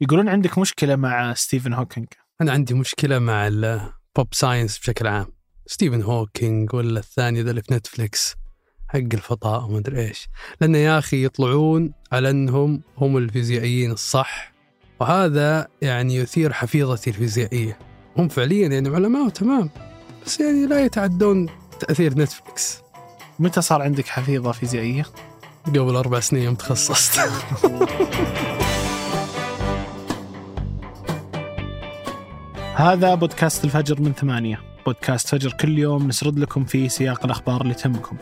يقولون عندك مشكلة مع ستيفن هوكينج. أنا عندي مشكلة مع ال pop science بشكل عام. ستيفن هوكينج ولا الثاني ذا اللي في نتفليكس. حق الفضاء وما أدري إيش. لأن يا أخي يطلعون على أنهم هم الفيزيائيين الصح. وهذا يعني يثير حفيظتي الفيزيائية. هم فعليا يعني علماء تمام. بس يعني لا يتعدون تأثير نتفلكس متى صار عندك حفيظة فيزيائية؟ قبل أربع سنين يوم تخصصت. هذا بودكاست الفجر من ثمانية. بودكاست فجر كل يوم نسرد لكم فيه سياق الأخبار اللي تهمكم.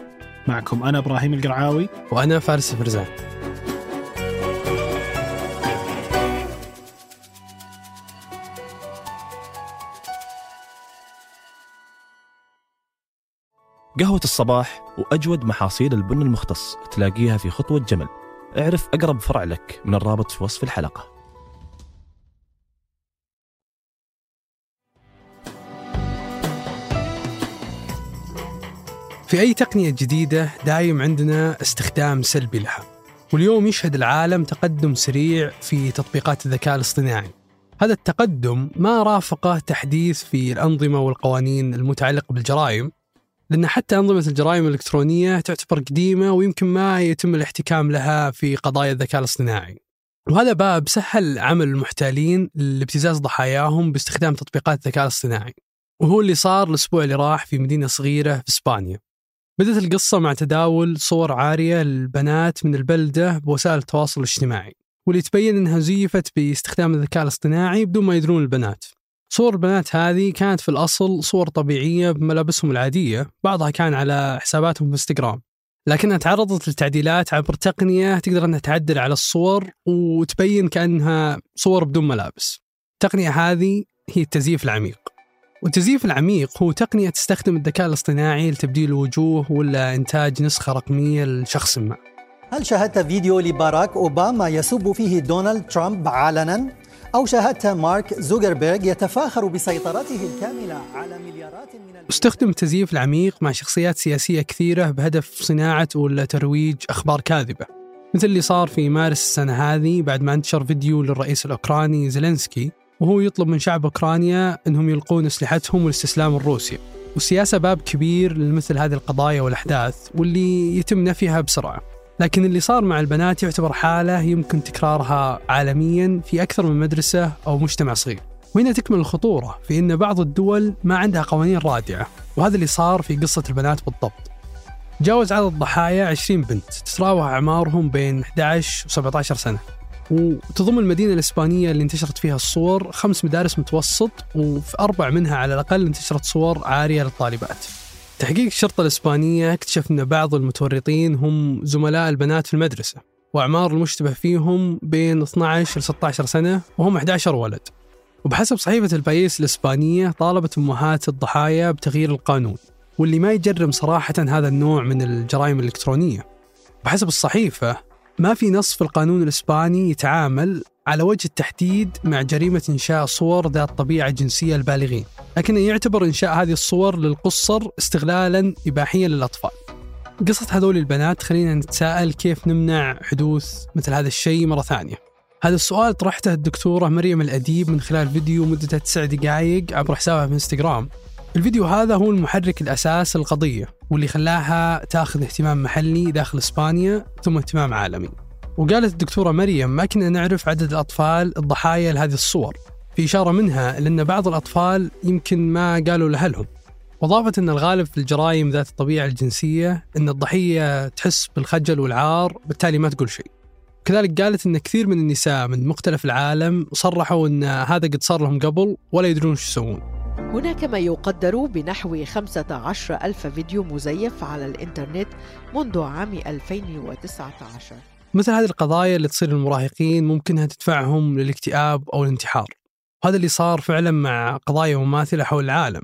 معكم أنا إبراهيم القرعاوي. وأنا فارس فرزان. قهوة الصباح وأجود محاصيل البن المختص تلاقيها في خطوة جمل. اعرف أقرب فرع لك من الرابط في وصف الحلقة. في أي تقنية جديدة دايم عندنا استخدام سلبي لها. واليوم يشهد العالم تقدم سريع في تطبيقات الذكاء الاصطناعي. هذا التقدم ما رافقه تحديث في الأنظمة والقوانين المتعلقة بالجرائم لأن حتى أنظمة الجرائم الإلكترونية تعتبر قديمة ويمكن ما يتم الاحتكام لها في قضايا الذكاء الاصطناعي. وهذا باب سهل عمل المحتالين لابتزاز ضحاياهم باستخدام تطبيقات الذكاء الاصطناعي. وهو اللي صار الأسبوع اللي راح في مدينة صغيرة في إسبانيا. بدأت القصة مع تداول صور عارية للبنات من البلدة بوسائل التواصل الاجتماعي واللي تبين أنها زيفت باستخدام الذكاء الاصطناعي بدون ما يدرون البنات. صور البنات هذه كانت في الأصل صور طبيعية بملابسهم العادية بعضها كان على حساباتهم في إنستغرام. لكنها تعرضت للتعديلات عبر تقنية تقدر أنها تعدل على الصور وتبين كأنها صور بدون ملابس. التقنية هذه هي التزييف العميق. والتزييف العميق هو تقنية تستخدم الذكاء الاصطناعي لتبديل الوجوه ولا إنتاج نسخة رقمية لشخص ما هل شاهدت فيديو لباراك أوباما يسب فيه دونالد ترامب علنا؟ أو شاهدت مارك زوكربيرغ يتفاخر بسيطرته الكاملة على مليارات من. استخدم التزييف العميق مع شخصيات سياسية كثيرة بهدف صناعة ولا ترويج أخبار كاذبة مثل اللي صار في مارس السنة هذه بعد ما انتشر فيديو للرئيس الأوكراني زيلينسكي وهو يطلب من شعب أوكرانيا أنهم يلقون أسلحتهم والاستسلام الروسي. والسياسة باب كبير لمثل هذه القضايا والأحداث واللي يتم نفيها بسرعة. لكن اللي صار مع البنات يعتبر حالة يمكن تكرارها عالميا في أكثر من مدرسة أو مجتمع صغير. وهنا تكمن الخطورة في أن بعض الدول ما عندها قوانين رادعة وهذا اللي صار في قصة البنات بالضبط. جاوز عدد الضحايا 20 بنت تتراوح أعمارهم بين 11 و 17 سنة. وتضم المدينة الإسبانية اللي انتشرت فيها الصور خمس مدارس متوسط وفي أربع منها على الأقل انتشرت صور عارية للطالبات. تحقيق الشرطة الإسبانية اكتشف أن بعض المتورطين هم زملاء البنات في المدرسة وأعمار المشتبه فيهم بين 12 ل 16 سنة وهم 11 ولد. وبحسب صحيفة البايس الإسبانية طالبت أمهات الضحايا بتغيير القانون واللي ما يجرم صراحة هذا النوع من الجرائم الإلكترونية. بحسب الصحيفة ما في نص في القانون الإسباني يتعامل على وجه التحديد مع جريمة إنشاء صور ذات طبيعة جنسية للبالغين لكنه يعتبر إنشاء هذه الصور للقصر استغلالا إباحيا للأطفال. قصة هذول البنات خلينا نتساءل كيف نمنع حدوث مثل هذا الشيء مرة ثانية. هذا السؤال طرحته الدكتورة مريم الأديب من خلال فيديو مدته تسع دقائق عبر حسابها في إنستغرام. الفيديو هذا هو المحرك الأساس للقضية واللي خلاها تأخذ اهتمام محلي داخل إسبانيا ثم اهتمام عالمي. وقالت الدكتورة مريم ما كنا نعرف عدد الأطفال الضحايا لهذه الصور. في إشارة منها لأن بعض الأطفال يمكن ما قالوا لأهلهم. وأضافت أن الغالب في الجرائم ذات الطبيعة الجنسية أن الضحية تحس بالخجل والعار بالتالي ما تقول شيء. كذلك قالت أن كثير من النساء من مختلف العالم صرحوا أن هذا قد صار لهم قبل ولا يدرون إيش يسوون. هناك ما يقدر بنحو 15 ألف فيديو مزيف على الإنترنت منذ عام 2019 مثل هذه القضايا اللي تصير للمراهقين ممكنها تدفعهم للاكتئاب أو الانتحار. وهذا اللي صار فعلا مع قضايا مماثلة حول العالم.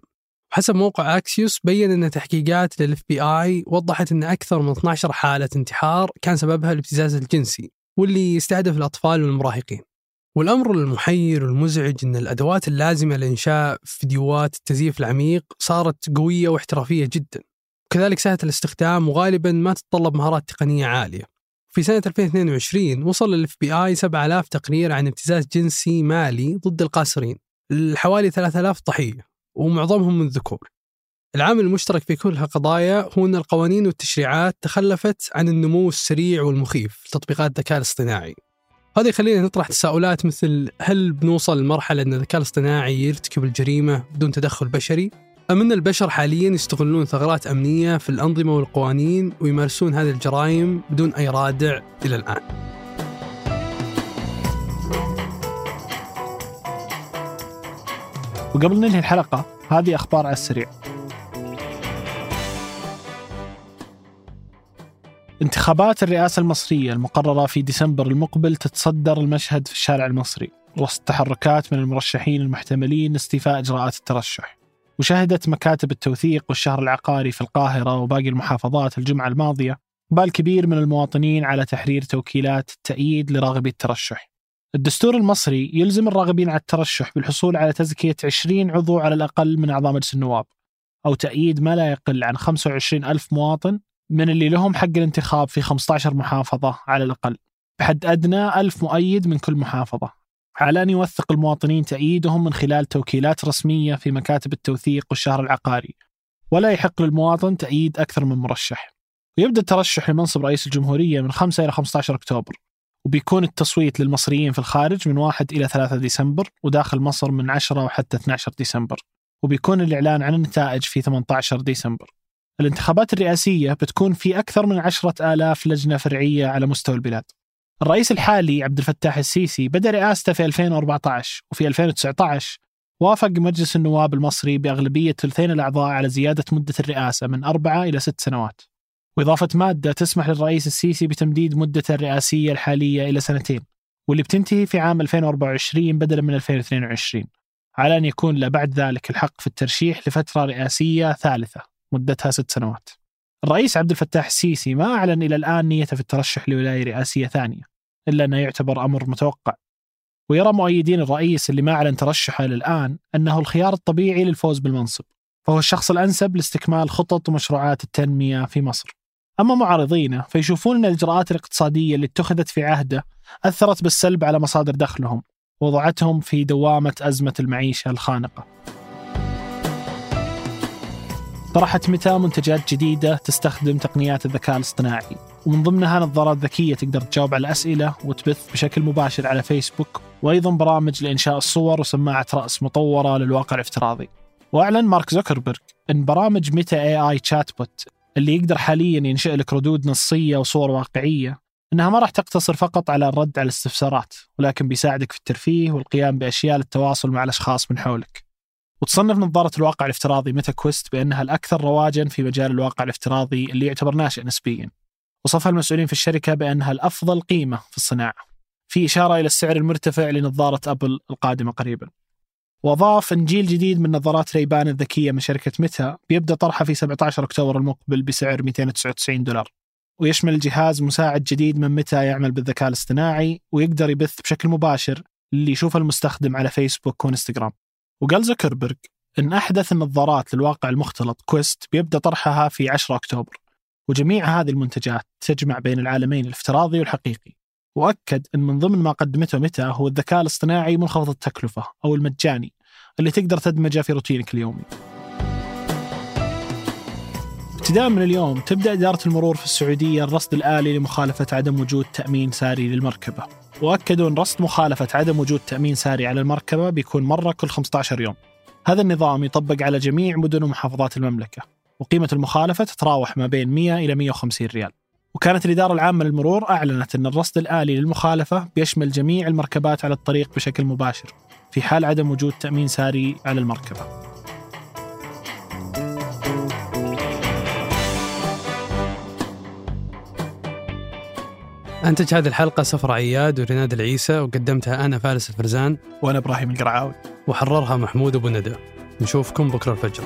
حسب موقع اكسيوس بين أن تحقيقات لل FBI وضحت أن أكثر من 12 حالة انتحار كان سببها الابتزاز الجنسي واللي يستهدف الأطفال والمراهقين. والأمر المحير والمزعج إن الأدوات اللازمة لإنشاء فيديوهات التزييف العميق صارت قوية واحترافية جدا. وكذلك سهله الاستخدام وغالبا ما تتطلب مهارات تقنية عالية. في سنة 2022 وصل ال FBI 7000 تقرير عن ابتزاز جنسي مالي ضد القاصرين حوالي 3000 ضحية ومعظمهم من الذكور العامل المشترك في كل هالقضايا هو أن القوانين والتشريعات تخلفت عن النمو السريع والمخيف لتطبيقات الذكاء الاصطناعي هذا يخلينا نطرح تساؤلات مثل هل بنوصل لمرحلة أن الذكاء الاصطناعي يرتكب الجريمة بدون تدخل بشري؟ أم أن البشر حاليا يستغلون ثغرات أمنية في الأنظمة والقوانين ويمارسون هذه الجرائم بدون أي رادع إلى الآن؟ وقبل ننهي الحلقة هذه أخبار على السريع انتخابات الرئاسة المصرية المقررة في ديسمبر المقبل تتصدر المشهد في الشارع المصري وسط تحركات من المرشحين المحتملين لاستيفاء إجراءات الترشح. وشهدت مكاتب التوثيق والشهر العقاري في القاهرة وباقي المحافظات الجمعة الماضية بال كبير من المواطنين على تحرير توكيلات التأييد لراغبي الترشح. الدستور المصري يلزم الراغبين على الترشح بالحصول على تزكية 20 عضو على الأقل من أعضاء مجلس النواب أو تأييد ما لا يقل عن 25 ألف مواطن من اللي لهم حق الانتخاب في 15 محافظة على الأقل. بحد أدنى ألف مؤيد من كل محافظة. على أن يوثق المواطنين تأييدهم من خلال توكيلات رسمية في مكاتب التوثيق والشهر العقاري. ولا يحق للمواطن تأييد أكثر من مرشح. ويبدأ الترشح لمنصب رئيس الجمهورية من 5 إلى 15 أكتوبر. وبيكون التصويت للمصريين في الخارج من 1 إلى 3 ديسمبر وداخل مصر من 10 وحتى 12 ديسمبر. وبيكون الإعلان عن النتائج في 18 ديسمبر. الانتخابات الرئاسية بتكون في أكثر من عشرة آلاف لجنة فرعية على مستوى البلاد. الرئيس الحالي عبد الفتاح السيسي بدأ رئاسته في 2014 وفي 2019 وافق مجلس النواب المصري بأغلبية ثلثين الأعضاء على زيادة مدة الرئاسة من أربعة إلى ست سنوات. وإضافة مادة تسمح للرئيس السيسي بتمديد مدته الرئاسية الحالية إلى سنتين واللي بتنتهي في عام 2024 بدلا من 2022 على أن يكون له بعد ذلك الحق في الترشيح لفترة رئاسية ثالثة. مدتها ست سنوات. الرئيس عبد الفتاح السيسي ما أعلن إلى الآن نيته في الترشح لولاية رئاسية ثانية إلا أنه يعتبر أمر متوقع. ويرى مؤيدين الرئيس اللي ما أعلن ترشحه إلى الآن أنه الخيار الطبيعي للفوز بالمنصب فهو الشخص الأنسب لاستكمال خطط ومشروعات التنمية في مصر. أما معارضينه فيشوفون أن الإجراءات الاقتصادية اللي اتخذت في عهده أثرت بالسلب على مصادر دخلهم ووضعتهم في دوامة أزمة المعيشة الخانقة. طرحت ميتا منتجات جديدة تستخدم تقنيات الذكاء الاصطناعي ومن ضمنها نظارات ذكية تقدر تجاوب على الأسئلة وتبث بشكل مباشر على فيسبوك وأيضا برامج لإنشاء الصور وسماعة رأس مطورة للواقع الافتراضي وأعلن مارك زوكربيرج أن برامج ميتا AI chatbot اللي يقدر حاليا ينشئ لك ردود نصية وصور واقعية إنها ما راح تقتصر فقط على الرد على الاستفسارات ولكن بيساعدك في الترفيه والقيام بأشياء للتواصل مع الأشخاص من حولك. وتصنف نظارة الواقع الافتراضي ميتا كويست بأنها الأكثر رواجا في مجال الواقع الافتراضي اللي يعتبر ناشئ نسبيا. وصفها المسؤولين في الشركة بأنها الأفضل قيمة في الصناعة في إشارة إلى السعر المرتفع لنظارة أبل القادمة قريبا. وأضاف أن جيل جديد من نظارات ريبان الذكية من شركة ميتا بيبدأ طرحها في 17 أكتوبر المقبل بسعر 299 دولار. ويشمل الجهاز مساعد جديد من ميتا يعمل بالذكاء الاصطناعي ويقدر يبث بشكل مباشر اللي يشوفه المستخدم على فيسبوك وإنستغرام. وقال زكربرج أن أحدث النظارات للواقع المختلط كويست بيبدأ طرحها في 10 أكتوبر وجميع هذه المنتجات تجمع بين العالمين الافتراضي والحقيقي. وأكد أن من ضمن ما قدمته متى هو الذكاء الاصطناعي منخفض التكلفة أو المجاني اللي تقدر تدمجه في روتينك اليومي. ابتداء من اليوم تبدأ إدارة المرور في السعودية الرصد الآلي لمخالفة عدم وجود تأمين ساري للمركبة. وأكدوا أن رصد مخالفة عدم وجود تأمين ساري على المركبة بيكون مرة كل 15 يوم. هذا النظام يطبق على جميع مدن ومحافظات المملكة. وقيمة المخالفة تتراوح ما بين 100 إلى 150 ريال. وكانت الإدارة العامة للمرور أعلنت أن الرصد الآلي للمخالفة بيشمل جميع المركبات على الطريق بشكل مباشر في حال عدم وجود تأمين ساري على المركبة. أنتج هذه الحلقة سفر عياد ورناد العيسى وقدمتها أنا فارس الفرزان وأنا إبراهيم القرعاوي. وحررها محمود أبو ندى. نشوفكم بكرة الفجر.